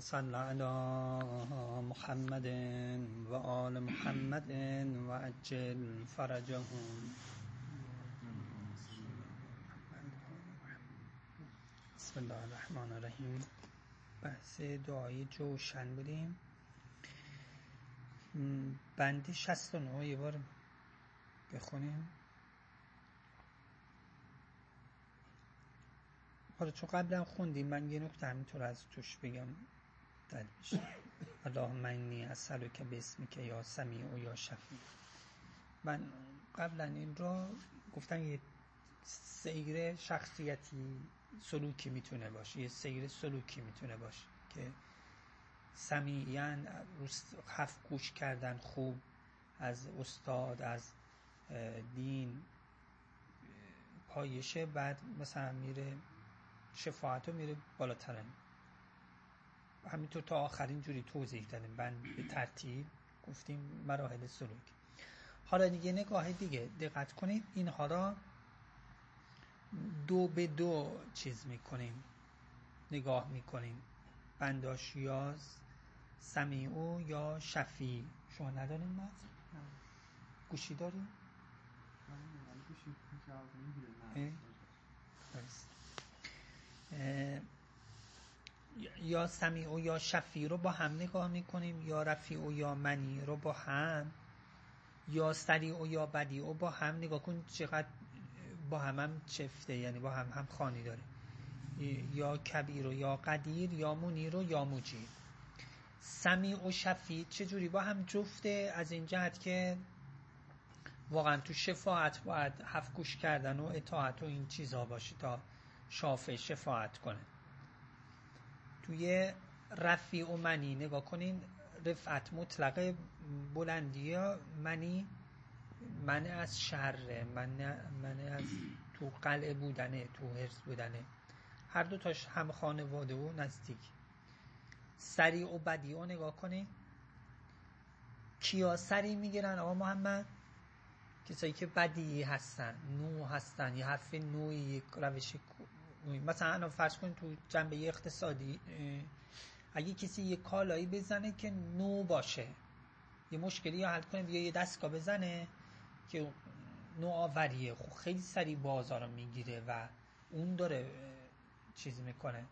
صل على محمد و آل محمد و عجل فرجهم. بسم الله الرحمن الرحیم. بحث دعای جوشن بودیم. بند 69 یه بار بخونیم. حالا چون قبلا خوندیم من یه نکته همینطور از توش بگم. دل بشه اللهم انی که به اسمی که یا سمیع و یا شفیع. من قبلا این رو گفتم یه سیر شخصیتی سلوکی می‌تونه باشه. یه سیر سلوکی می‌تونه باشه که سمیعن هفت گوش کردن خوب از استاد از دین پایشه بعد مثلا میره شفاعت رو میره بالاتر. همینطور تا آخرین جوری توضیح دادیم. من به ترتیب گفتیم مراحل سلوک. حالا دیگه نگاه دیگه دقت کنید. این حالا دو به دو چیز می‌کنیم. نگاه می‌کنیم. بنداش یا سمیعو یا شفی شما نداریم متن؟ گوشی داریم؟ گوشی یا سمیع و یا شفی رو با هم نگاه می‌کنیم یا رفیع و یا منی رو با هم یا سریع و یا بدی و با هم نگاه کن چقدر با هم هم چفته یعنی با هم هم خانی داره. یا کبیر و یا قدیر یا منیر و یا مجیر. سمیع و شفی چجوری با هم جفته؟ از این جهت که واقعا تو شفاعت باید هفت گوش کردن و اطاعت و این چیزها باشه تا شافع شفاعت کنه. توی رفی و منی. نگاه کنین رفعت مطلق بلندی منی من از شر من, من از تو قلعه بودنه تو حرس بودنه. هر دو تاش هم خانواده و نزدیک. سریع و بدی و نگاه کنین. کیا سریع می‌گیرن؟ آقا محمد؟ کسایی که بدی هستن نو هستن یه حرف نوعی یک روش مثلا فرض کنید تو جنبه اقتصادی اگه کسی یه کالایی بزنه که نو باشه یه مشکلی یا حل کنه بیا یه دستگاه بزنه که نوآوریه خب خیلی سریع بازار می‌گیره و اون داره چیز می‌کنه.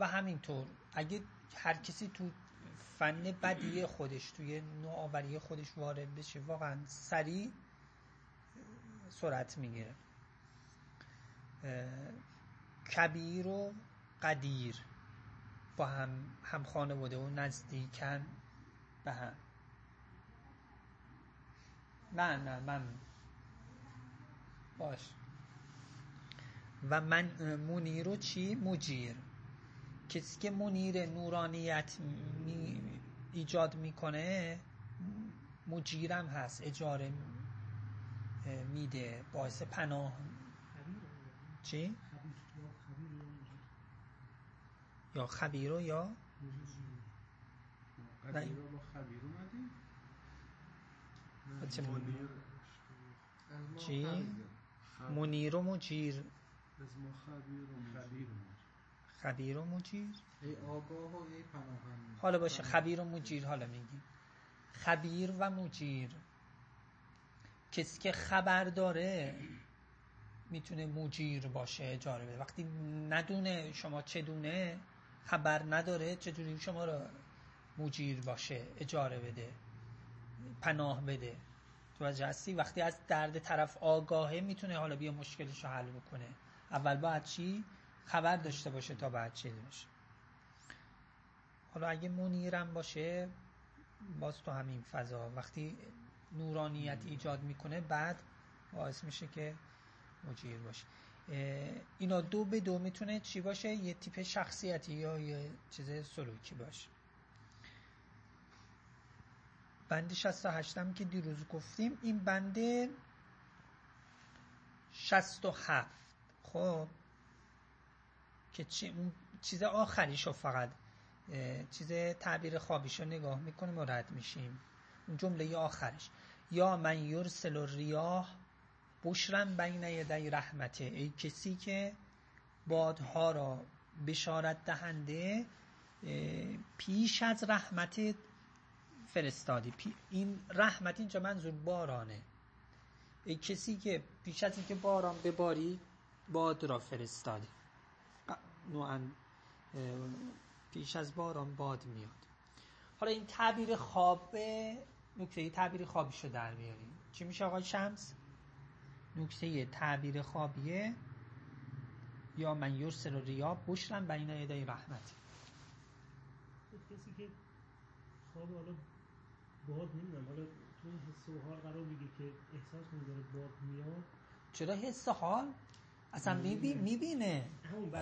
و همینطور اگه هر کسی تو فن بدی خودش توی نوآوری خودش وارد بشه واقعا سریع سرعت می‌گیره. کبیر و قدیر با هم هم خانواده و نزدیکن به هم. نه نه من. باش. و من منیر و چی؟ مجیر. کسی که منیر نورانیت می ایجاد می‌کنه مجیرم هست اجاره میده باعث پناه چی؟ یا خبیرو یا؟ چی؟ منیر و مجیر. خبیر و مجیر. حالا باشه خبیر و مجیر حالا میگیم خبیر و مجیر. کسی که خبر داره می‌تونه مجیر باشه اجاره بده وقتی ندونه شما چه دونه خبر نداره چجوری شما را مجیر باشه اجاره بده پناه بده. تو از هستی. وقتی از درد طرف آگاهه می‌تونه حالا بیا مشکلش رو حل بکنه. اول باید چی؟ خبر داشته باشه تا بعد چی باشه حالا اگه منیرم باشه باز تو همین فضا. وقتی نورانیت ایجاد می‌کنه بعد باعث میشه که مجیر باشه. اینا دو به دو می‌تونه چی باشه؟ یه تیپ شخصیتی یا یه چیز سلوکی باشه. بند 68 هم که دیروز گفتیم این بند 67 خب که چیز آخریشو فقط چیز تعبیر خوابیشو نگاه می‌کنیم و رد میشیم. اون جمله آخرش. یا من یرسل ریاه بشرن بین یدی رحمته. ای کسی که بادها را بشارت دهنده پیش از رحمت فرستادی. این رحمت اینجا منظور بارانه. ای کسی که پیش از اینکه باران بباری باد را فرستادی. نوعا پیش از باران باد میاد. حالا این تعبیر خواب نکته تعبیر خوابی در میاریم. چی میشه آقای شمس؟ نکته تعبیر خوابیه. یا من یرسل ریا بشرن بین یدی رحمت کسی که خواب حالا باد نمی‌دونم. حالا تو حس و حال قرار میگه که احساس کنه داره باد میاد؟ چرا حس حال؟ اصلا میبی می‌بینه.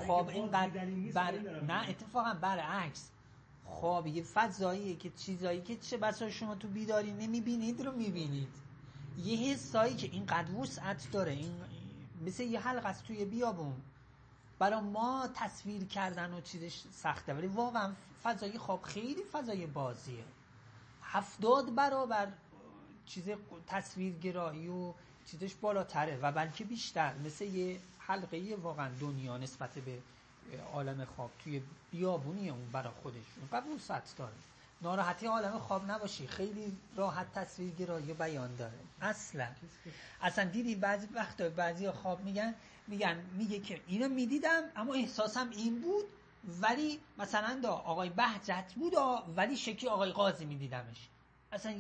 خواب این بر... نه اتفاقا برعکس. خواب یه فضاییه که چیزایی که چه بسا شما تو بیداری نمی‌بینید رو می‌بینید. یه حسایی که اینقدر وسعت داره این مثل یه حلقه است توی بیابون. برای ما تصویر کردن و چیزش سخته ولی واقعا فضای خواب خیلی فضای بازیه. هفتاد برابر چیز تصویرگرایی و چیزش بالاتره و بلکه بیشتر مثل یه حلقه واقعا دنیا نسبت به عالم خواب توی بیابونی اون برای خودش اونقدر وسعت داره. ناراحتی عالم خواب نباشی. خیلی راحت تصویرگرایی بیان داره. اصلا. اصلا دیدی بعضی وقتا بعضی خواب میگن میگن میگه که اینو می‌دیدم اما احساسم این بود ولی مثلا دا آقای بهجت بود ولی شکلی آقای قاضی میدیدمش. اصلا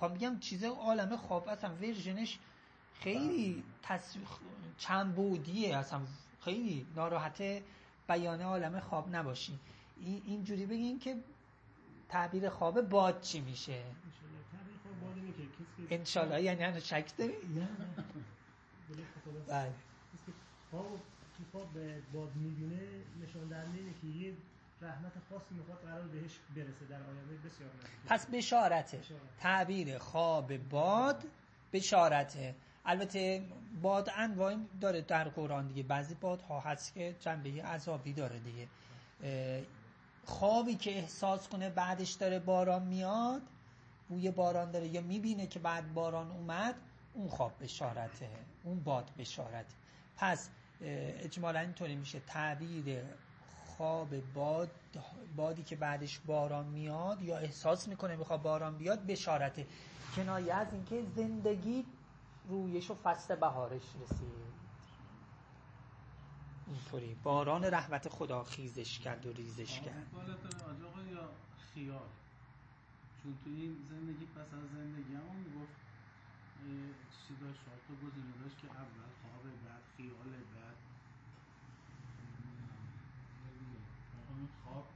خب میگم چیز عالم خواب اصلا ورژنش خیلی تصویر چند بودیه. اصلا خیلی ناراحت بیانه عالم خواب نباشی. اینجوری بگین که تعبیر خواب باد چی میشه؟ انشالله. یعنی هنو شک داری؟ بله. خواب خواب به باد می‌بینه نشان دهنده اینه که یه رحمت خاصی می‌خواد قرار بهش برسه در آینده. بسیار پس بشارته. تعبیر خواب باد بشارته. البته باد انواعی داره در قرآن دیگه. بعضی باد ها هست که جنبه عذابی داره دیگه. خوابی که احساس کنه بعدش داره باران میاد بوی باران داره یا می‌بینه که بعد باران اومد اون خواب بشارته اون باد بشارته. پس اجمالا اینطوری میشه. تعبیر خواب باد بادی که بعدش باران میاد یا احساس می‌کنه می‌خواد باران بیاد بشارته. کنایه از اینکه زندگی رویش و فصل بهارش رسید. اینطوری. باران رحمت خدا خیزش کرد و ریزش کرد. یا خیال؟ چون تو این زندگی پس از زندگی هم می‌گفت چیزی داشت تو گزینه داشت که اول خواب بعد خیال بعد. خواب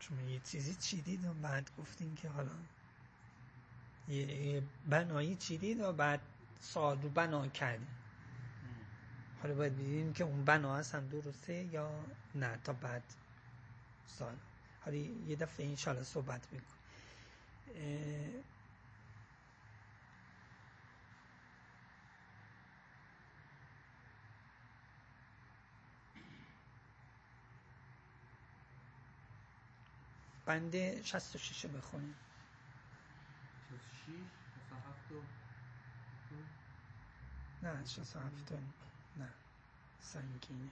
چون یه چیزی چیدید و بعد گفتیم که حالا بنایی چیدید و بعد سال بنا کردیم حالا باید ببینیم که اون بنا اصلا درسته یا نه تا بعد سال حالا یه دفعه انشالله صحبت میکن بنده 66 بخونیم. 66 نه 67 نه. سنگینه.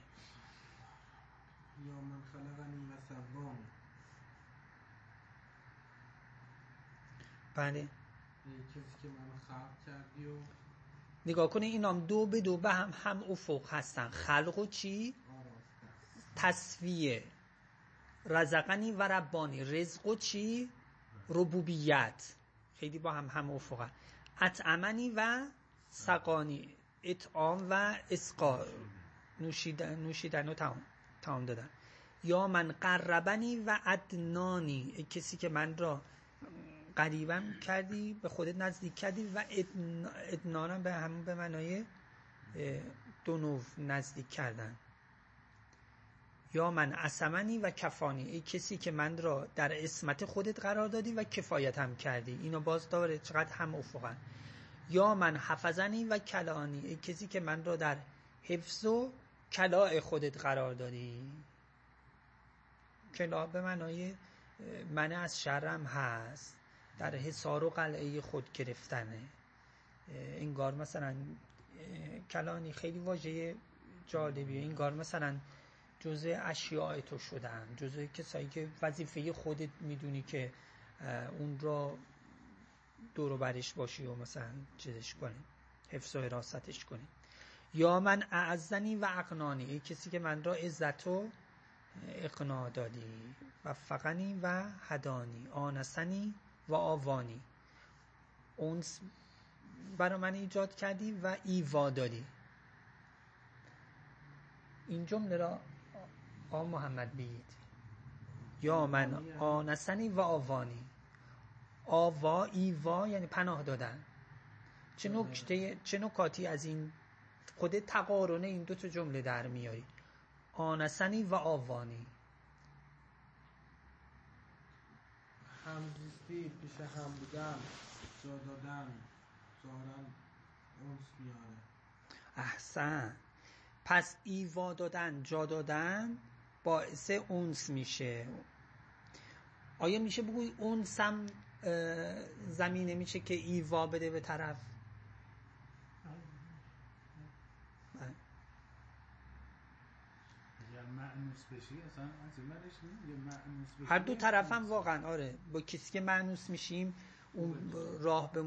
یا من خلقنی و سوام بله کسی که من خلق کردی و نگاه کنه اینام دو به دو به هم هم افق هستن. خلق و چی؟ تصویه رزقنی و ربانی. رزق و چی؟ ربوبیت. خیلی با هم هم افقه اطعمنی و سقانی. اطعام و اسقا. نوشیدن, نوشیدن و تمام, دادن. یا من قربنی و ادنانی. کسی که من را قریبم کردی به خودت نزدیک کردی و ادنانم به همون به معنای دونوف نزدیک کردن. یا من اسمنی و کفانی. ای کسی که من را در اسمت خودت قرار دادی و کفایتم کردی. اینو باز داره چقدر هم افقن یا من حفظنی و کلانی. ای کسی که من را در حفظ و کلاع خودت قرار دادی. کلاع به معنای من از شرم هست. در حصار و قلعه خود گرفتنه. انگار مثلا کلانی خیلی واژه جالبیه. انگار مثلا جزء اشیاء تو شدن جزء کسایی که وظیفه خودت می‌دونی که اون را دور برش باشی و مثلا چیزش کنی حفظ و حراستش کنی. یا من اعزنی و اقنانی کسی که من را عزت و اقنا دادی. و فقنی و هدانی آنسنی و آوانی. اونس برای من ایجاد کردی و ایوا دادی. این جمله را آ محمد بگید یا من آنسنی و آوانی آوا ایوا یعنی پناه دادن. چه نکته چه نکاتی از این خود تقارن این دو تا جمله در میاری؟ آنسنی و آوانی همدوستی پیش هم بودن جا دادن ظاهرا اونس میاره. احسن. پس ایوا دادن جا دادن باعث اونس میشه. آیا میشه بگوی اونسم زمینه میشه که ایوا بده به طرف؟ هر دو طرف هم واقعا آره. با کسی که معنوس میشیم اون راه به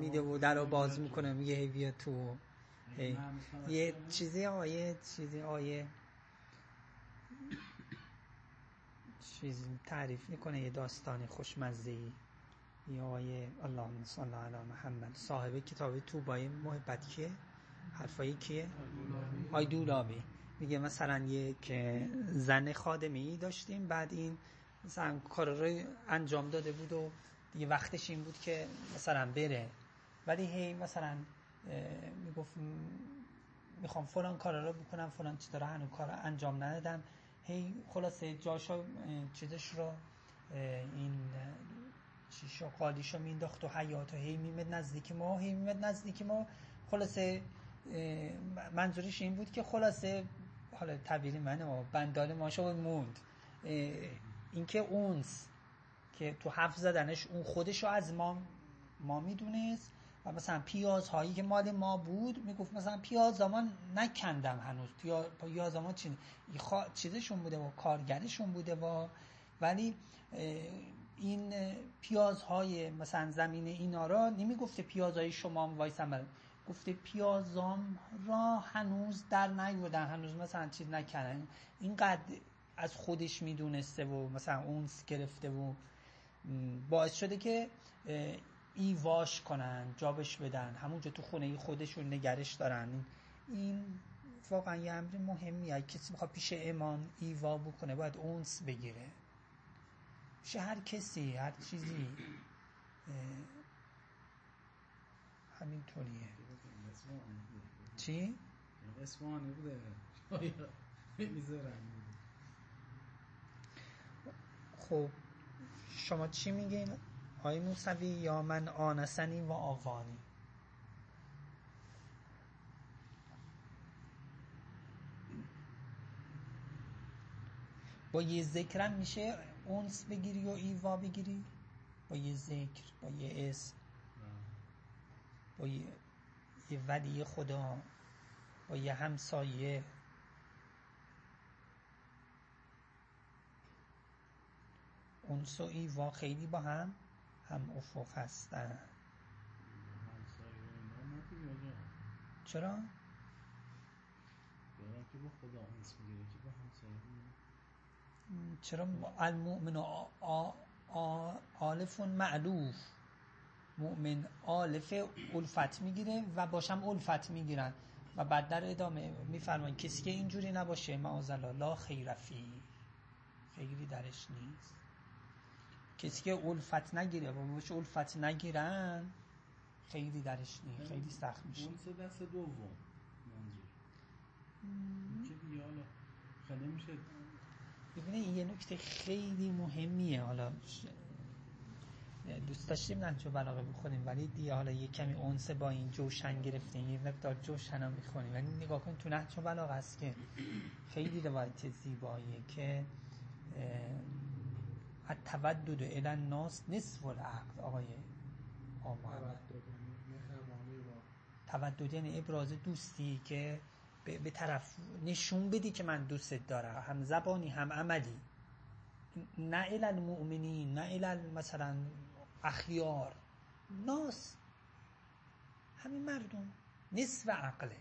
میده و در رو باز می‌کنه میگه هی بیا تو. هی. یه چیزی آیه چیزی آیه. چیز تعریف می‌کنه یه داستان خوشمزه ای یه آیه اللهم صل علی محمد. صاحب کتاب توبای محبت کیه؟ حرفایی کیه؟ آی دولابی. میگه مثلا یک زن خادمی داشتیم بعد این مثلا کار رو انجام داده بود و دیگه وقتش این بود که مثلا بره. ولی هی مثلا می‌گفت می‌خوام فلان کار رو بکنم فلان چی داره هنو کار انجام ندادم. هی خلاصه جاشا چیزش رو این چیشو قالیشو مینداخت و حیات و هی میمد نزدیک ما هی میمد نزدیک ما. خلاصه منظورش این بود که خلاصه حالا تعبیر منه و بندال ماشو موند. اینکه اونس که تو حرف زدنش اون خودشو از ما ما می‌دونست. و مثلا پیاز هایی که مال ما بود می‌گفت مثلا پیاز ما نکندم هنوز. پیاز ما چی چیزشون بوده و کارگرشون بوده و ولی این پیازهای مثلا زمین اینا را نمی‌گفته پیازهای شما وایسن گفته پیازام را هنوز در نیودن هنوز مثلا چیز نکردن. اینقدر از خودش می‌دونسته و مثلا اونس گرفته و باعث شده که ایواش کنن جابش بدن. همونجا تو خونه خودشون نگرش دارن. این واقعا یه امر مهمیه. کسی می‌خواد پیش امان ایوا بکنه باید اونس بگیره. پیش هر کسی هر چیزی. همینطوریه. چی؟ اسفانی بوده. خب شما چی میگین؟ آی موسوی یا من آنسنی و آوانی. با یه ذکرم میشه اونس بگیری و ایوا بگیری؟ با یه ذکر با یه اسم با یه, یه ولی خدا با یه همسایه. اونس و ایوا خیلی با هم هم افق هستن. چرا؟ چرا المؤمن آلف معلوف. مؤمن آلف الفت می‌گیره و باشم الفت می‌گیرن. و بعد در ادامه میفرمایند کسی که اینجوری نباشه معاذالله لا خیرفی خیری درش نیست. کسی که الفت نگیره و باشه الفت نگیرن خیلی درش نیست خیلی. سخت میشه. اون سه دست دوم منظور. خیلی میشه. ببینه این یه نکته خیلی مهمیه. حالا دوست داشتیم نهج بلاغه بخونیم ولی دیگه حالا یه کمی اونسه با این جوشن گرفتیم یه مقدار جوشن هم می‌خونیم. ولی نگاه کن تو نهج بلاغه هست که خیلی روایت زیباییه که التودد الى الناس نصف العقل. آقای آمان تودد یعنی ابراز دوستی که به طرف نشون بدی که من دوستت دارم. هم زبانی هم عملی. نه الى المؤمنین نه الى مثلا اخیار. ناس. همین مردم. نصف عقله.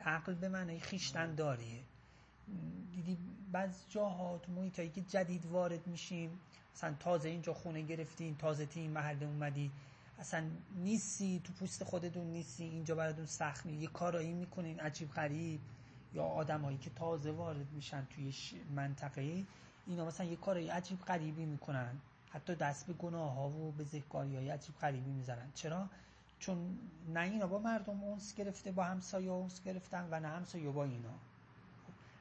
عقل به معنی خیشتن داریه. دیدی بعض جاها تو محیطایی که جدید وارد میشیم مثلا تازه اینجا خونه گرفتین تازه تی این محل اومدی اصلا نیستی تو پوست خودتون نیستی اینجا براتون سخت یه کارایی می‌کنین عجیب غریب. یا آدمایی که تازه وارد میشن توی منطقه اینا مثلا یه کارایی عجیب غریبی می‌کنن. حتی دست به گناه ها و به ذکاری های عجیب غریبی می‌زنن. چرا؟ چون نه اینا با مردم اونس گرفته با همسایه اونس گرفتن و نه همسایه با اینا.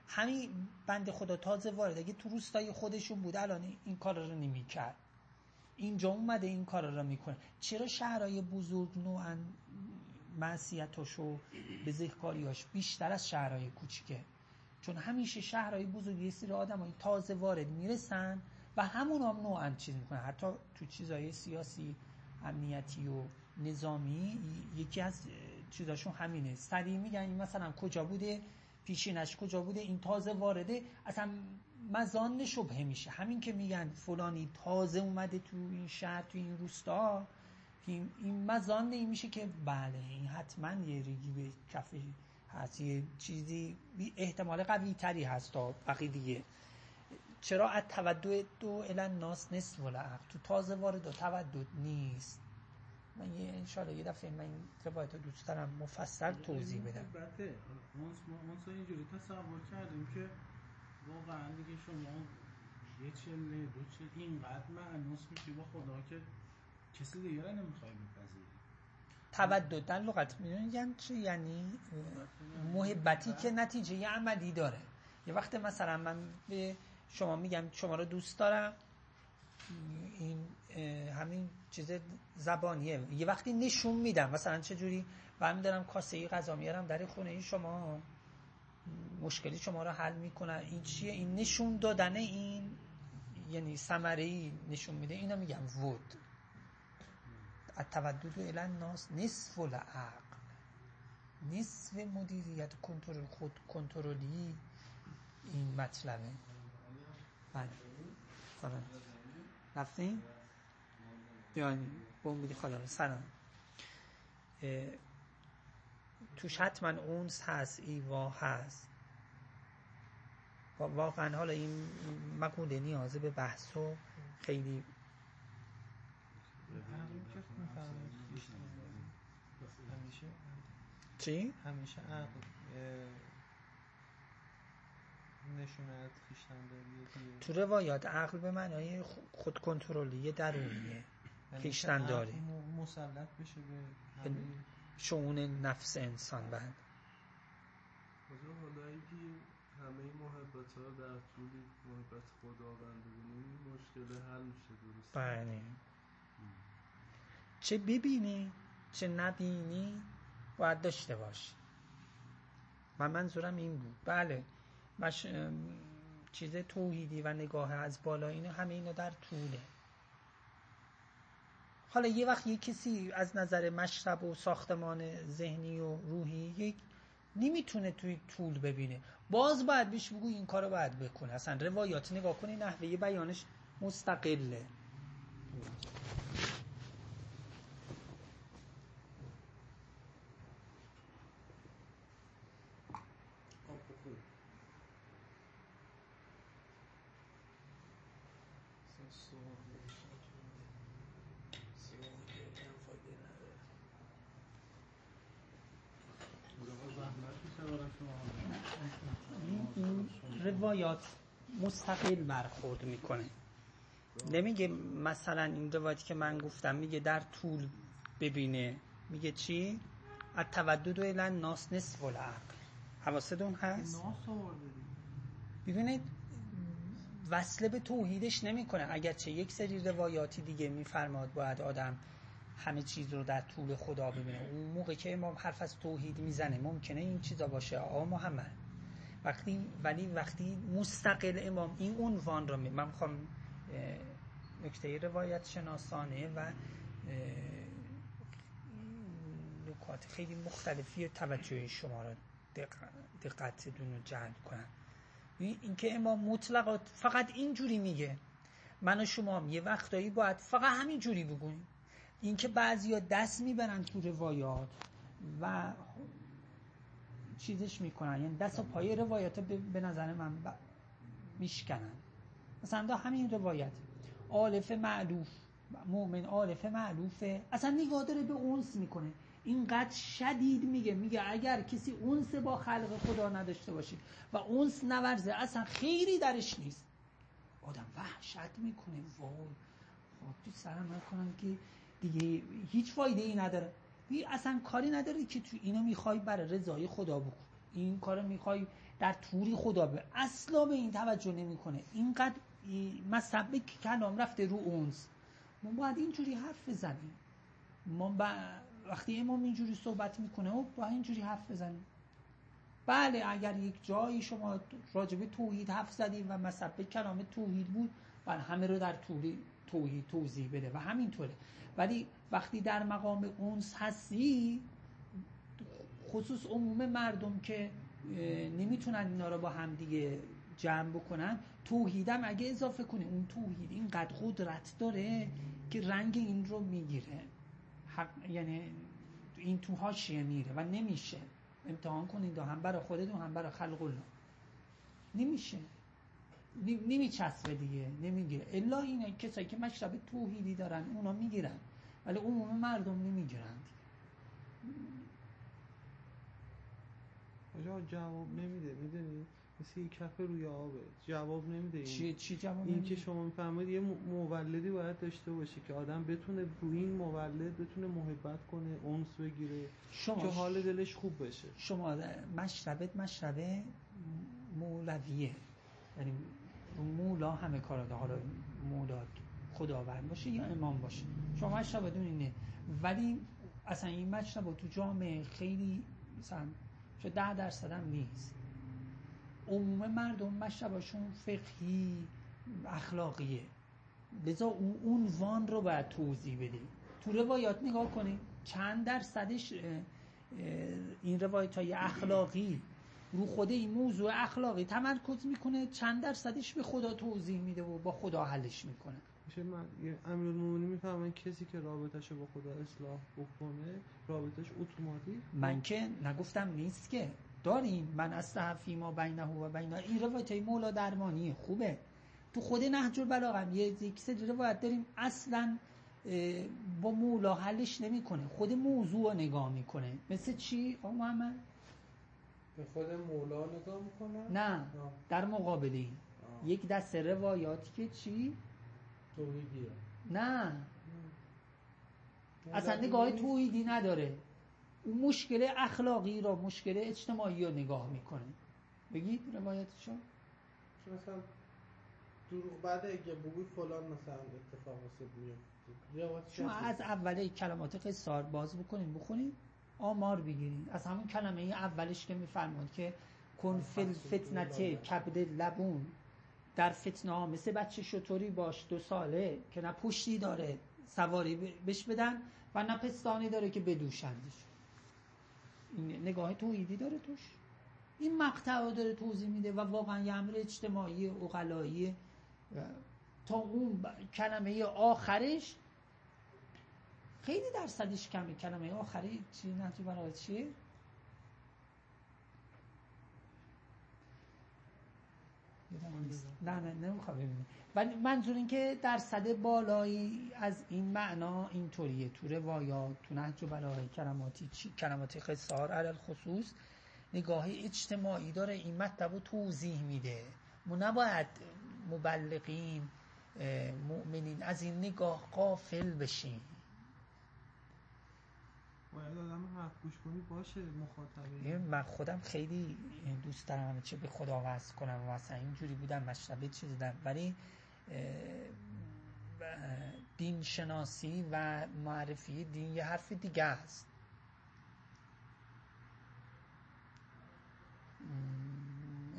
همین بند خدا تازه وارد. اگه تو روستای خودشون بود الان این کار رو نمی‌کرد. اینجا اومده این کار رو می‌کنه. چرا شهرهای بزرگ نوعا معصیتاش و بزهکاریاش بیشتر از شهرهای کوچیکه؟ چون همیشه شهرهای بزرگ یه سری آدم تازه وارد می‌رسن و همون هم نوعا چیز می‌کنن. حتی تو چیزهای سیاسی امنیتی و نظامی یکی از چیزاشون همینه. سریع میگن این مثلا کجا بوده؟ پیشینش کجا بوده؟ این تازه وارده اصلا مزان شبهه میشه. همین که میگن فلانی تازه اومده تو این شهر تو این روستا این مزان این میشه که بله این حتما یه ریگی به کفه هست. یه چیزی احتمال قوی تری هست تا بقیه دیگه. چرا؟ از تودد دو الان ناس نصف عقل تو تازه وارد و تودد نیست. من یه انشالله یه دفعه من روایت رو دوست دارم مفصل توضیح بدم. بده ما اینجوری تصور کردیم که واقعا دیگه شما یه چله دو چل اینقدر معنوس میشی با خدا که کسی دیگه رو نمی‌خوای بپذیری. تودد در لغت می‌دونی یعنی چی؟ یعنی محبتی که نتیجه یه عملی داره. یه وقت مثلا من به شما میگم شما رو دوست دارم. این همین چیز زبانیه. یه وقتی نشون میدم مثلا چجوری برمی دارم کاسه ای غذا میارم در خونه این شما مشکلی شما رو حل می‌کنن این چیه؟ این نشون دادن این یعنی ثمره ای نشون میده. اینا میگم ود. التودد الى الناس نصف العقل. نصف مدیریت کنترل خود کنترلی این مطلبه. بله. رفتیم بیاین بوم بیدی خدا سلام. توش حتما اونس هست ایوا هست. واقعا حالا این مقوله نیازه به بحث و خیلی چی؟ همیشه عقل نشونه تو روایات عقل به معنای خود کنترلی درونیه. خیشتن داری مسلط بشه به شعون نفس انسان بعد حالا که همه محبت ها در طول محبت خداوند ببینیم مشکل حل میشه درست بله. چه ببینی چه نبینی باید داشته باشی. و منظورم این بود. بله. مش... چیز توحیدی و نگاه از بالا اینه همه اینا در طوله. حالا یه وقت یه کسی از نظر مشرب و ساختمان ذهنی و روحی یک نمی‌تونه توی طول ببینه. باز باید بیش بگو این کارو باید بکنه اصلا روایات نگاه کنی نحوه بیانش مستقله. روایات مستقل برخورد می‌کنه. نمیگه مثلا این روایتی که من گفتم میگه در طول ببینه. میگه چی؟ از تودد و ناس نصف العقل. حواستون هست؟ ببینید وصله به توحیدش نمی‌کنه. اگرچه یک سری روایاتی دیگه میفرماد باید آدم همه چیز رو در طول خدا ببینه اون موقع که امام حرف از توحید می‌زنه ممکنه این چیزا باشه. آقا محمد وقتی ولی وقتی مستقل امام این عنوان رو می من می‌خوام نکته روایت شناسانه و نکات خیلی مختلفی توجه شما را دق- دقتتون رو جلب این- اینکه امام مطلقات فقط اینجوری میگه. من و شما هم یه وقتایی باید فقط همین جوری بگوییم. اینکه بعضیا دست می‌برن تو روایات و چیزش می‌کنن. یعنی دست و پای روایات به, نظر من ب... میشکنن. مثلا دا همین روایت. عالف معلوف. مؤمن عالف معلوفه. اصلا نگاه داره به اونس می‌کنه. اینقدر شدید میگه. میگه اگر کسی اونس با خلق خدا نداشته باشه و اونس نورزه اصلا خیری درش نیست. آدم وحشت می‌کنه. وای. خب تو سرم نکنم که دیگه هیچ فایده ای نداره. هی اصلا کاری نداری که تو اینو می‌خوای برای رضای خدا بکن. این کارو می‌خوای در توری خدا به اصلا به این توجه نمی‌کنه. اینقدر مصبه که کلام رفته رو اونس. ما باید اینجوری حرف بزنیم. ما با... وقتی امام اینجوری صحبت می‌کنه او باید اینجوری حرف بزنیم. بله اگر یک جایی شما راجب توحید حرف زدیم و مصبه کلام توحید بود و همه رو در توری توحید توضیح بده و همینطوره. ولی وقتی در مقام اونس هستی خصوص عموم مردم که نمی‌تونن اینا رو با هم دیگه جمع بکنن توحیدم اگه اضافه کنه اون توحید اینقدر قدرت داره که رنگ این رو می‌گیره. حق یعنی این تو حاشیه میره و نمیشه. امتحان کنید هم برای خودتون هم برای خلق الله. نمیشه. نمیچسبه دیگه نمی‌گیره. الا اینه کسایی که مشرب توحیدی دارن اونا می‌گیرن. ولی عموم مردم نمی‌گیرن آجا جواب نمیده. می‌دونی؟ مثل یه کف روی آبه. جواب نمیده این. چی چی جواب این؟ که شما میفرمایید یه مولدی باید داشته باشه که آدم بتونه روی این مولد بتونه محبت کنه اونس بگیره شما که حال دلش خوب بشه. شما مشربت مشرب مولویه. یعنی مولا همه کارا داره. حالا مولا خداوند باشه یا امام باشه. شما مشربتون اینه. ولی اصلا این مشرب تو جامعه خیلی مثلا شاید ده درصد هم نیست. عموم مردم مشربشون فقهی اخلاقیه. لذا اون عنوان رو باید توضیح بدیم تو روایات نگاه کنید چند درصدش این روایت های اخلاقی رو خود این موضوع اخلاقی تمرکز می‌کنه چند درصدش به خدا توضیح میده و با خدا حلش می‌کنه. میشه من یه امیرالمومنین می‌فهمن کسی که رابطش رو با خدا اصلاح بکنه رابطش اتوماتیک؟ من که نگفتم نیست که. داریم. من از صحفی ما بینه و بینه. این روایت های مولا درمانیه. خوبه. تو خود نهج البلاغه یک سری روایت داریم. اصلا با مولا حلش نمی‌کنه. خود موضوع نگاه می‌کنه. مثل چی؟ آقا محمد؟ به خود مولا نگاه می‌کنن؟ نه در مقابل این یک دسته روایاتی که چی؟ توحیدیه. نه. اصلا نگاه توحیدی نداره. اون مشکل اخلاقی را مشکل اجتماعی رو نگاه می‌کنه. بگید روایتشو. چون مثلا دروغ بعد اگه بگوی فلان مثلا اتفاق واسه شما از اوله کلمات قصار باز بکنید بخونید آمار بگیرید از همون کلمه اولش که میفرماد که کن فل فتنته کبد لبون. در فتنه ها مثل بچه شطوری باش دو ساله که نه پشتی داره سواری ب- بش بدن و نه پستانی داره که بدوشندش. این نگاه توحیدی داره توش. این مقطع رو داره توضیح میده و واقعا یه امر اجتماعی اقلایی تا اون کلمه آخرش خیلی درصدش کمه. کلمه آخری چی؟ نه تو برای نیست. نه نه نمی‌خوام ببینم. ولی منظور این که درصد بالایی از این معنا اینطوریه. تو روایات تو نهج و بلاغه کلماتی چی؟ کلمات قصار علل خصوص نگاه اجتماعی داره. این مطلب رو توضیح میده. ما نباید مبلغین مؤمنین از این نگاه قافل بشیم. حرف گوش کنی باشه مخاطبه من خودم خیلی دوست دارم همه چه به خدا وصل کنم و مثلا اینجوری بودم مشربه چیز دارم ولی دین شناسی و معرفی دین یه حرف دیگه است.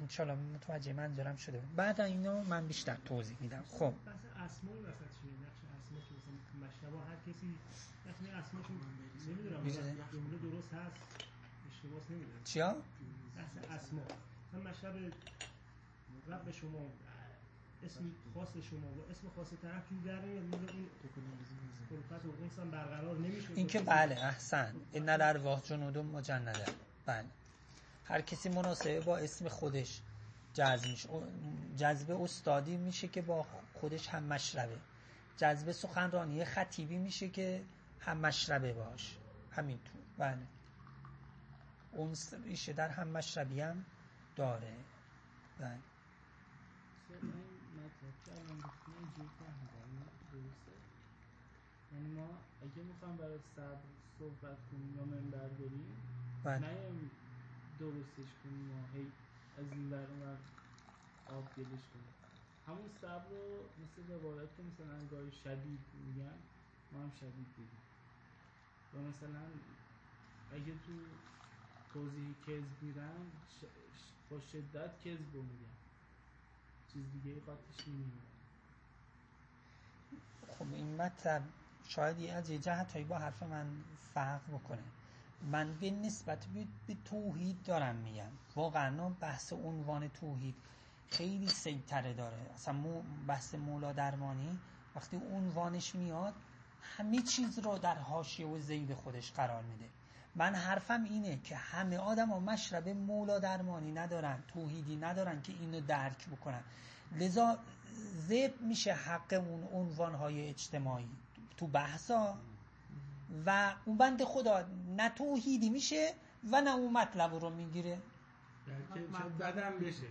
انشالله متوجه منظورم شده بعد اینو من بیشتر توضیح میدم. خب. چیه؟ نقش اسما که مثلا مشتبه هر کسی وقتی اسمشون نمی‌دونم؟ جمله درست هست اشتباس نمی‌دونم. چیا؟ بحث اسما. مثلا مشتبه رب شما اسم خاص شما و اسم خاص طرف جور در نمیاد میگه این خلقت و انسان برقرار نمیشه. این که بله احسن. این الارواح جنود مجنده. بله. هر کسی مناسبه با اسم خودش جذب میشه. جذب استادی میشه که با خودش هم مشربه. جذب سخنرانی خطیبی میشه که هم مشربه باش. همینطور بله. اون ریشه در هم مشربی هم داره. بله. یعنی ما اگه می‌خوایم برای صبر صحبت کنیم یا منبر بریم نه درستش کنیم یا هی از این ور اون آب گلش کنیم. همون صبر رو مثل روایت که مثلا گاهی شدید میگن ما هم شدید بگیم مثلا اگه تو توضیح ش... ش- با شدت کذب رو چیز دیگه قاطش نمیگن خب این مطلب شاید یه از یه جهت با حرف من فرق بکنه. من به نسبت به, توحید دارم میگم. واقعا بحث عنوان توحید خیلی سیطره داره. اصلا بحث مولا درمانی وقتی عنوانش میاد همه چیز رو در حاشیه و زیل خودش قرار میده. من حرفم اینه که همه آدم ها مشرب مولا درمانی ندارن توحیدی ندارن که اینو درک بکنن. لذا زب میشه حق اون عنوانهای اجتماعی تو بحثا. و اون بند خدا نه توحیدی میشه و نه اون مطلب رو می‌گیره. شاید بدم بشه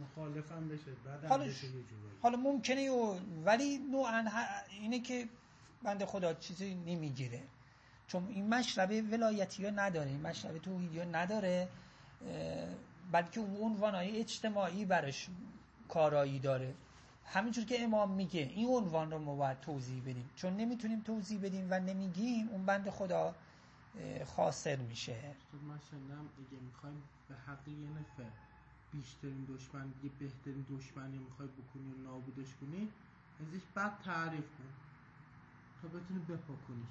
مخالفم بشه بدم حالا بشه یه حالا ممکنه و ولی نوعا اینه که بنده خدا چیزی نمی‌گیره. چون این مشربه ولایتی ها نداره این مشربه توحیدی ها نداره بلکه اون عنوانهای اجتماعی برش کارایی داره. همینجور که امام میگه این عنوان رو ما باید توضیح بدیم. چون نمی‌تونیم توضیح بدیم و نمیگیم اون بند خدا خاسر میشه. خب مثلا اگه می‌خوایم به حق یه نفر بیشترین دشمن یه بهترین دشمنی می‌خوای بکنی و نابودش کنی ازش بد تعریف کن. تا بتونی بپاکنیش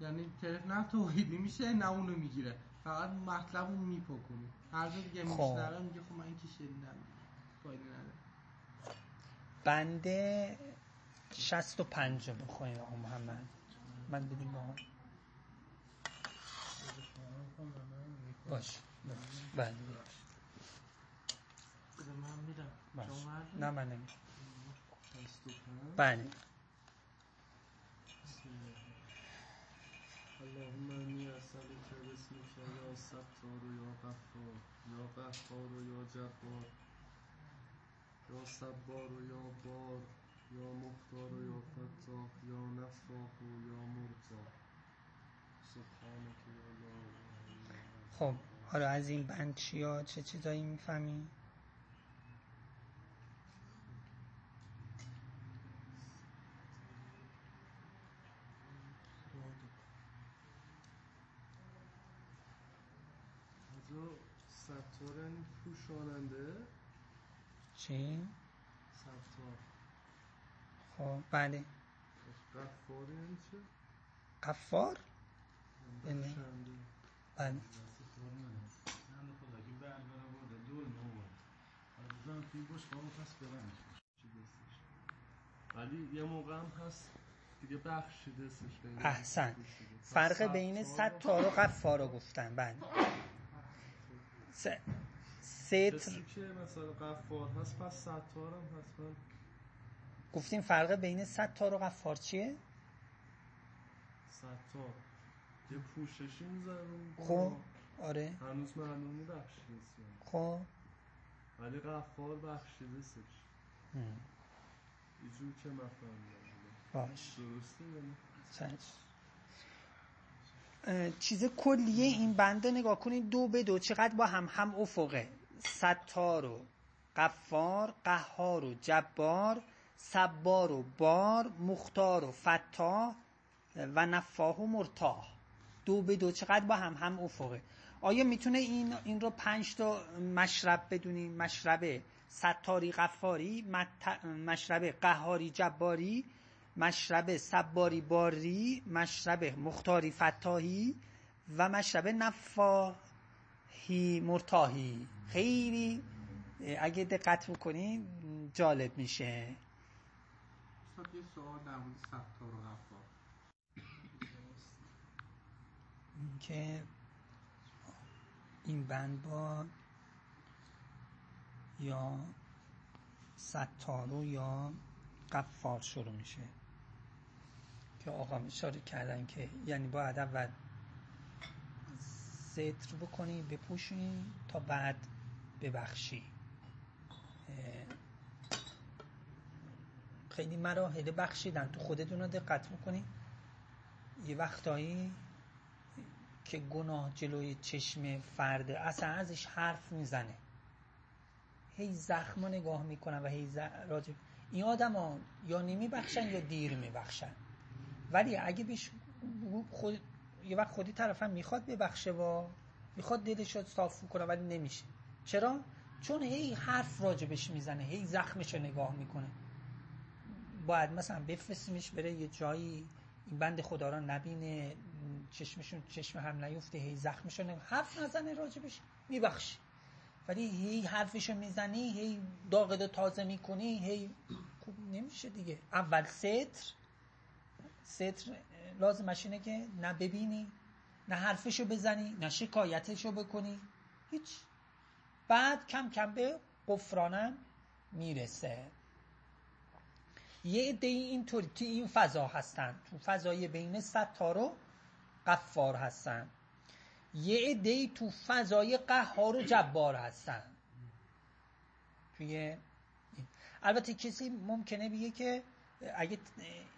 یعنی طرف نه توحیدی میشه نه اونو می‌گیره. فقط مطلب اون میپاکنی هر دیگه خب. میشنوه میگه خب من این که شنیدم فایده نداره. بند 65 رو بخونیم آقا محمد. من بدیم با باش بله باش. نه من نمی شست و پنج. بله. اللهم انی اسالک باسمک یا ستار یا غفار یا و یا جبار یا صبار یا بار یا مختار یا فتاح یا نفاق یا مرتاح سبحانك یا انت. خب حالا از این بند چیا چه چیزایی می‌فهمی؟ اینجا ستار یعنی پوشاننده. چی؟ ستار خب بله. غفار یعنی چه؟ قفار؟ یعنی یعنی؟ بخشنده. بله. دستش؟ ولی یه موقع هم هست. دیگه به این احسن. فرق بین ستار و قفار رو گفتن بله. س- ستر کسی که مثلا قفار هست پس ستار هم حتما گفتیم فرق بین ستار و قفار چیه؟ ستار یه پوششی میزنون خب آره. هنوز بخشیده است یعنی. خب. ولی قفار بخشیده هم. اینجور که مفهوم باش. درسته یعنی چیز کلیه این بنده نگاه کنید دو به دو چقدر با هم هم افقه. ستار و قفار قهار و جبار صبار و بار مختار و فتاح و نفاح و مرتاح. دو به دو چقدر با هم هم افقه. آیا می‌تونه این این رو پنج تا مشرب بدونیم مشرب ستاری قفاری مت- مشرب قهاری جباری مشرب صباری باری مشرب مختاری فتاحی و مشرب نفاهی مرتاحی. خیلی اگه دقت بکنین جالب میشه. یه سوال در مورد ستار و غفار که این بند با یا ستارو یا قفار شروع میشه. که آقا اشاره کردن که یعنی باید اول ستر بکنی بپوشی تا بعد ببخشی. خیلی مراحل بخشیدن. تو خودتون رو دقت بکنی. یه وقتایی که گناه جلوی چشم فرد اصلا ازش حرف می‌زنه. هی زخم نگاه می‌کنن و هی ز... راجب این آدم ها یا نمیبخشن یا دیر میبخشن. ولی اگه بهش خود یه وقت خودی طرفم می‌خواد ببخشه و می‌خواد دلش رو صاف کنه ولی نمیشه. چرا؟ چون هی حرف راجبش می‌زنه هی زخمش رو نگاه می‌کنه. باید مثلا بفرستیمش بره یه جایی این بند خدا را نبینه چشمشون چشم هم نیفته هی زخمشون حرف نزنه راجبش میبخشی ولی هی حرفشو می‌زنی هی داغدو تازه می‌کنی هی خوب نمیشه دیگه. اول ستر ستر لازمش اینه که نه ببینی نه حرفشو بزنی نه شکایتشو بکنی. هیچ. بعد کم کم به قفرانم می‌رسه. یه عده اینطوری تو این فضا هستن تو فضای بین ستار و قفار هستن. یه عده تو فضای قهار و جبار هستن. توی. البته کسی ممکنه بگه که اگه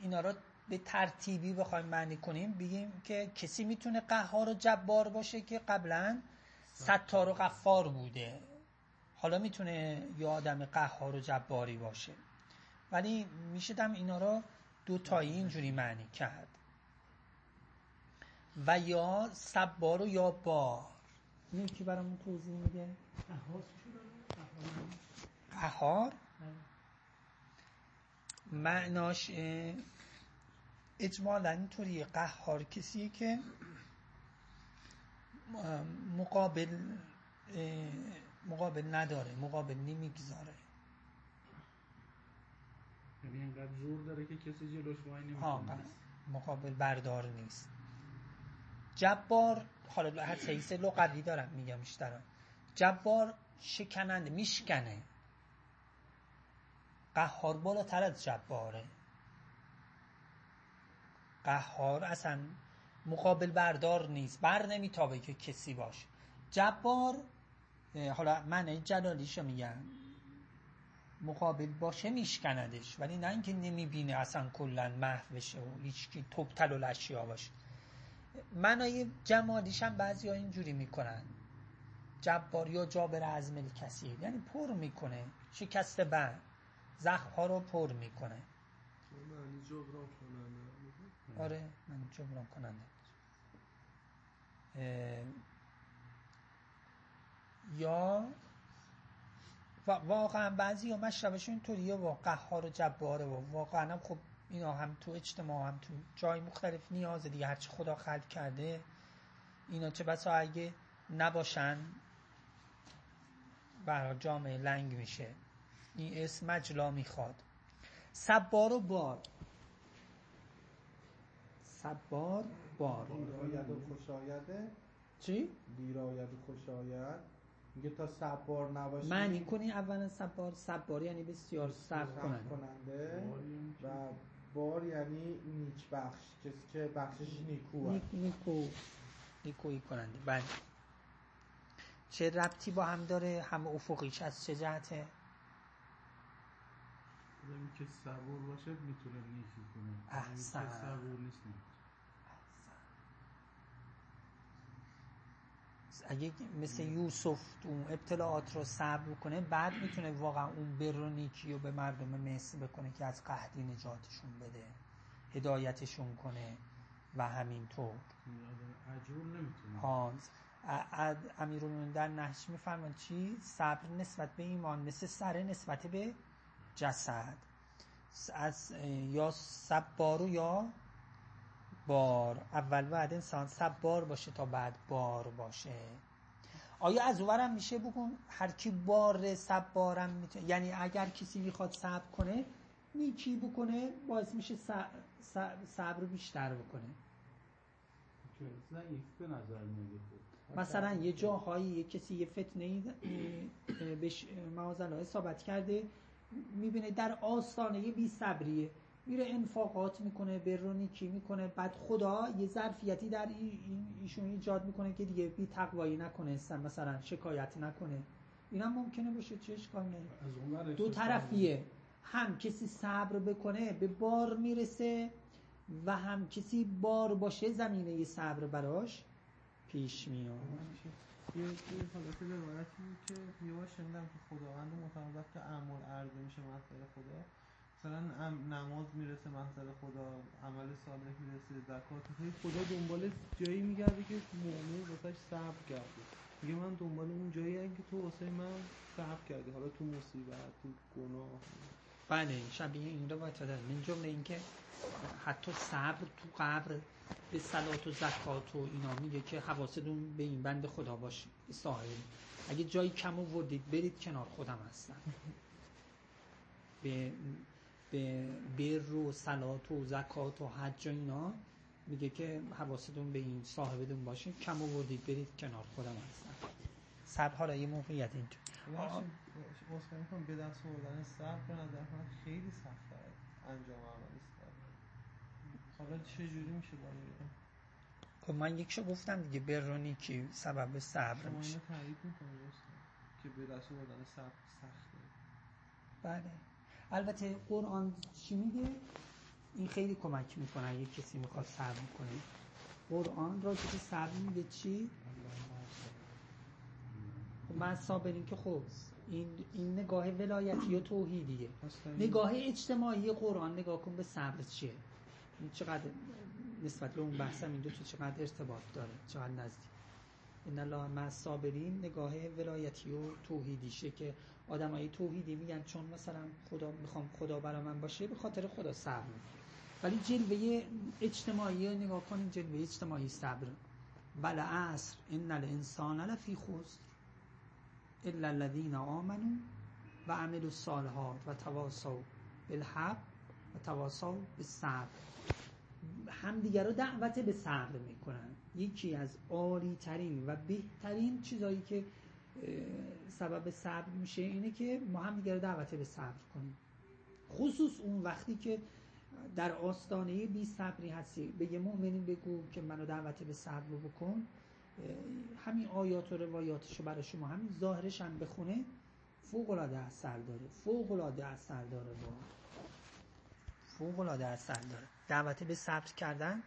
اینا رو به ترتیبی بخوایم معنی کنیم بگیم که کسی می‌تونه قهار و جبار باشه که قبلا ستار و قفار بوده. حالا می‌تونه یه آدم قهار و جباری باشه. ولی می‌شدم اینا رو دو تایی اینجوری معنی کرد. و یا سبار و یا بار. این که برامون توضیح میده. قهار قهار. معناش اجمالا اینطوری قهار کسیه که مقابل مقابل نداره مقابل نمی‌گذاره. یعنی اینقدر زور داره که کسی جلوش وای نمی‌کنه. مقابل بردار نیست. جبار حالا هر سیسه لغوی دارم میگم بیشتر. جبار شکننده میشکنه. قهار بالاتر از جباره. قهار اصلا مقابل بردار نیست بر نمیتابه که کسی باشه. جبار حالا معنی جلالیشو میگم. مقابل باشه میشکندش ولی نه اینکه نمی‌بینه اصلا کلا محو بشه و هیچکی تبتل و لشیا باشه. معنای جمالیش هم بعضی ها اینجوری می‌کنن. جبار یا جابر عزم کسی یعنی پر می‌کنه شکست بند. زخم ها رو پر می‌کنه. کننده آره من جبران کننده. یا و واقعا بعضی ها مشربشون اینطوریه و قهار و جباره و واقعا هم خب اینا هم تو اجتماع هم تو جای مختلف نیازه دیگه هرچی خدا خلق کرده اینا چه بسا اگه نباشن برای جامعه لنگ میشه. این اسم مجلا می‌خواد. سبار و بار. سبار بار. دیراید و خوشایده. چی؟ دیراید و خوشاید میگه تا صبار نباشی معنی کنی اولا سبار سبار یعنی بسیار صبر کننده. کننده. و بار یعنی نیک بخش. کسی که بخشش نیکو نیک نیکو. نیکویی کننده. بله. چه ربطی با هم داره؟ هم افقیش از چه جهته؟ که صبور باشه می‌تونه نیکی کنه. آدمی که احسن. صبور نیست نمی‌تونه. اگه مثل یوسف اون ابتلاعات رو صبر کنه بعد می‌تونه واقعا اون بر و نیکی رو به مردم مصر بکنه که از قحطی نجاتشون بده هدایتشون کنه و همینطور. یعنی آدم عجول نمی‌تونه ها امیرالمومنین در نهش میفرمان چی؟ صبر نسبت به ایمان مثل سر نسبت به جسد. از یا صبارو یا بار. اول باید انسان صبار باشه تا بعد بار باشه. آیا از اونورم میشه بگون هر کی بار صبارم می‌تونه یعنی اگر کسی می‌خواد صبر کنه نیکی بکنه باعث میشه صبر بیشتر بکنه. مثلا یه جاهایی یه کسی یه فتنه ای بهش اصابت کرده می‌بینه در آستانه بی صبریه. میره انفاقات می‌کنه بر و نیکی می‌کنه. بعد خدا یه ظرفیتی در ای- این- ایشون ایجاد می‌کنه که دیگه بی تقوایی نکنه اصلا مثلا شکایت نکنه. این هم ممکنه باشه چه اشکال دو طرفیه. هم کسی صبر بکنه به بار می‌رسه و هم کسی بار باشه زمینه صبر براش پیش میاد. یه حالت روایتی بود که یه بار شنیدم که خداوند متعال وقت اعمال عرضه میشه محضر خدا. مثلا نماز می‌رسه محضر خدا عمل صالح می‌رسه زکات هی خدا دنبال جایی میگرده که مؤمن واسش صبر کرده. میگه من دنبال اون جایی هم که تو واسه من صبر کردی حالا تو مصیبت تو گناه. بله شبیه این روایت ها داره من جمله این که حتی صبر تو قبر به صلات و زکات و اینا میگه که حواستون به این بند خدا باشه. صاحب اگه جایی کم آوردید برید کنار خودم هستم. به به بر و صلات و زکات و حج و اینا میگه که حواستون به این صاحبتون باشه کم آوردید برید کنار خودم هستم. صبر حالا یه موقعیت اینجا. واسه می‌کنم به دست آوردن صبر به نظر من خیلی سخت انجام عمل صبر. حالا چه جوری میشه برای خب من یکشو گفتم دیگه برونی که سبب صبر شما میشه. اینو تایید می‌کنید که به دست آوردن صبر سخته. بله. البته قرآن چی میگه؟ این خیلی کمک می‌کنه اگه کسی می‌خواد صبر کنه. قرآن راجع به صبر میگه چی؟ من صابرین که خب این این نگاه ولایتی و توحیدیه. نگاه اجتماعی قرآن نگاه کن به صبر چیه؟ چقدر نسبت به اون بحثم این دو تا چقدر ارتباط داره چقدر نزدیک. ان الله مع الصابرین نگاه ولایتی و توحیدیشه که آدمای توحیدی میگن چون مثلا خدا می‌خوام خدا برا من باشه به خاطر خدا صبر ولی جلوه اجتماعی نگاه کنیم جلوه اجتماعی صبر بل عصر ان الانسان لفی خسر الا الذين آمنوا و الصالحات و تواصوا بالحق و تواصوا بالصبر همدیگر رو دعوت به صبر می‌کنن یکی از عالی ترین و بهترین چیزایی که سبب صبر میشه اینه که ما همدیگر رو دعوت به صبر کنیم. خصوص اون وقتی که در آستانه بی صبری هستی. به یه مؤمنی بگو که منو دعوت به صبر بکن. همین آیات و روایاتش رو برای شما همین ظاهرش هم بخونه. فوق العاده اثر داره. فوق العاده اثر داره. با. فوق العاده اثر داره. دعوت به صبر کردن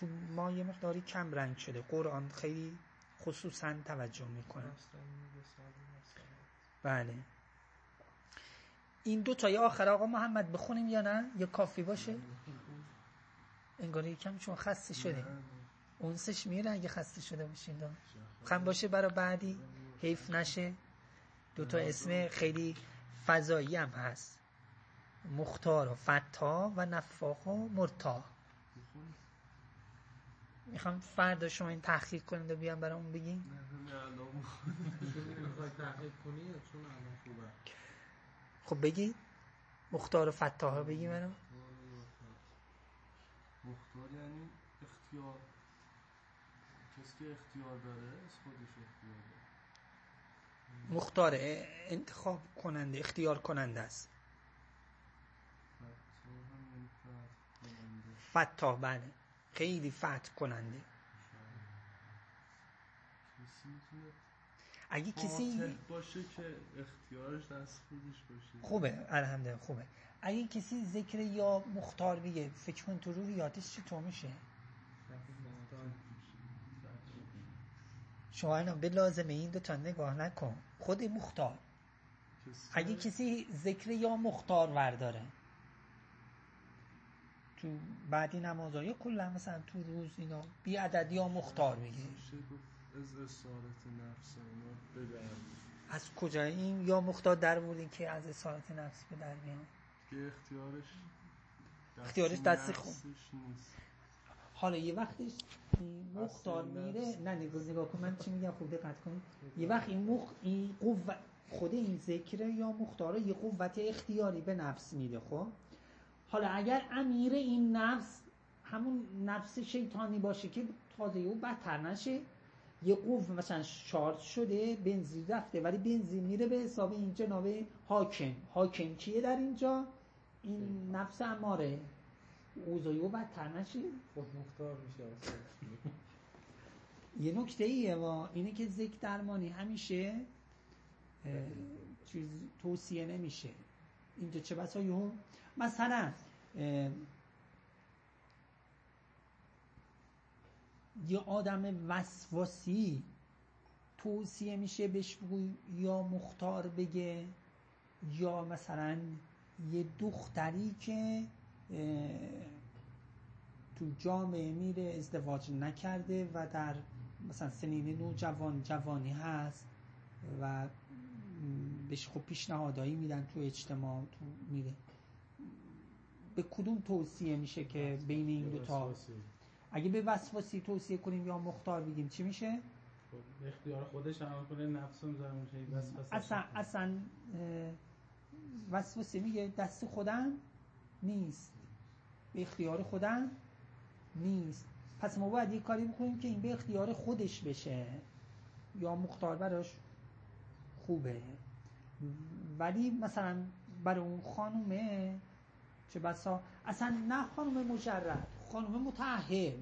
تو ما یه مقداری کم رنگ شده. قرآن خیلی خصوصا توجه می‌کنه. بله. این دو تای آخر آقا محمد بخونیم یا نه؟ یا کافی باشه؟ انگار یکم چون خسته شده. اونسش میره اگه خسته شده باشین خم باشه برای بعدی. حیف نشه. دو تا اسم خیلی فضایی هم هست. مختار و فتا و نفاق و مرتا می‌خوام فردا شما این تحقیق کنید و بیان برای اون بگین خب بگید مختار و فتا ها بگی برام مختار یعنی اختیار. کسی که اختیار داره خودش اختیار داره. مختار انتخاب کننده اختیار کننده است. هم یعنی بله. خیلی فتح کننده. اگه کسی باشه که اختیارش دست خودش باشه. خوبه الحمدلله خوبه. اگه کسی ذکر یا مختار بگه فکر کن تو روحیاتش چطور میشه؟ شما الان به لازمه این دوتا نگاه نکن. خود مختار. اگه کسی ذکر یا مختار ورداره تو بعدی نمازها یا کلا مثلا تو روز اینا بی عدد یا مختار میگه. از اسارت نفس از کجا این یا مختار در بردین که از اصالت نفس به در میاد که اختیارش اختیارش دست خود. نفسش نیست. حالا یه وقتش این مختار میره. نه نگاه نگاه کن من چی میگم؟ خوب دقت کن. یه وقت این مخ این قوت خود این ذکر یا مختار یه قوت اختیاری به نفس میده خب؟ حالا اگر امیر این نفس همون نفس شیطانی باشه که تازه او بدتر نشه یه قوه مثلا شارژ شده بنزین رفته ولی بنزین میره به حساب این جناب حاکم. حاکم کیه در اینجا؟ این نفس اماره. او بدتر نشه. خود مختار میشه. یه نکته ایه و اینه که ذکر درمانی همیشه چیز توصیه نمیشه. اینجا چه بسا یهو مثلا یه آدم وسواسی توصیه میشه بهش یا مختار بگه یا مثلا یه دختری که تو جامعه میره ازدواج نکرده و در مثلا سنین نوجوان جوانی هست و بهش خب پیشنهادایی میدن تو اجتماع تو میره. به کدوم توصیه میشه که بین این دو تا. اگه به وسواسی توصیه کنیم یا مختار بگیم چی میشه؟ خب، اختیار خودش عمل کنه نفس هم زر میشه وسوسه اصلا اصلا وسواسی میگه دست خودم نیست. به اختیار خودم نیست. پس ما باید یه کاری بکنیم که این به اختیار خودش بشه. یا مختار براش خوبه. ولی مثلا برای اون خانومه چه بسا. اصلا نه خانوم مجرد خانوم متعهل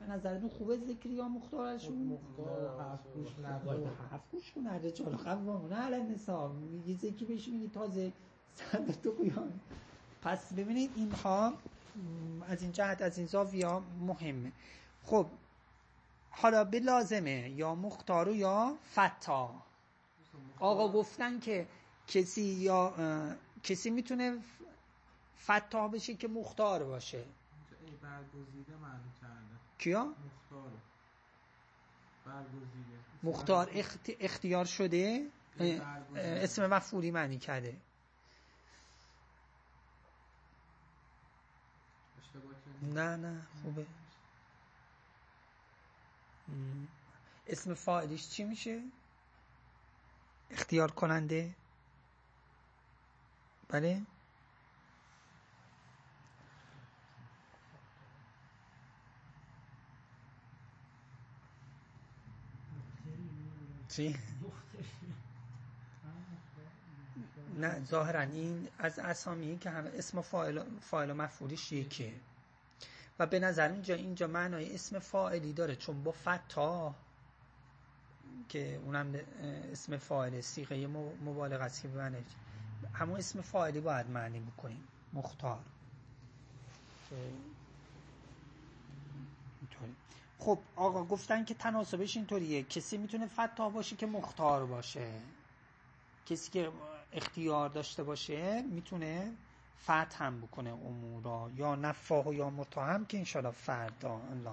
به نظرتون خوبه ذکری یا مختارشون؟ مختار و هفت گوش نبود هفت گوش کن رجال قوامون. علی النساء میگی ذکی بهش میگی تازه صد تو قیام پس ببینید اینها م، از این جهت از این زاویه مهمه. خب حالا به لازمه یا مختار و یا فتا. آقا گفتن که کسی یا کسی می‌تونه فتا بشه که مختار باشه. برگزیده معنی کرده. کیا؟ مختار. برگزیده. مختار اخت... اختیار شده. اسم مفعولی معنی کرده. نه نه خوبه. اسم فاعلش چی میشه؟ اختیار کننده بله. چی؟ نه ظاهرا این از اسامی که همه اسم فاعل فاعل و مفعولش و به نظر اینجا اینجا معنای اسم فاعلی داره چون با فتا که اونم اسم فاعل سیغه مبالغه است که همون اسم فاعلی باید معنی بکنیم. مختار. خب آقا گفتن که تناسبش اینطوریه. کسی می‌تونه فتا باشه که مختار باشه. کسی که اختیار داشته باشه می‌تونه فتح هم بکنه امورا. یا نفاه و یا متهم که انشاءالله فردا. علی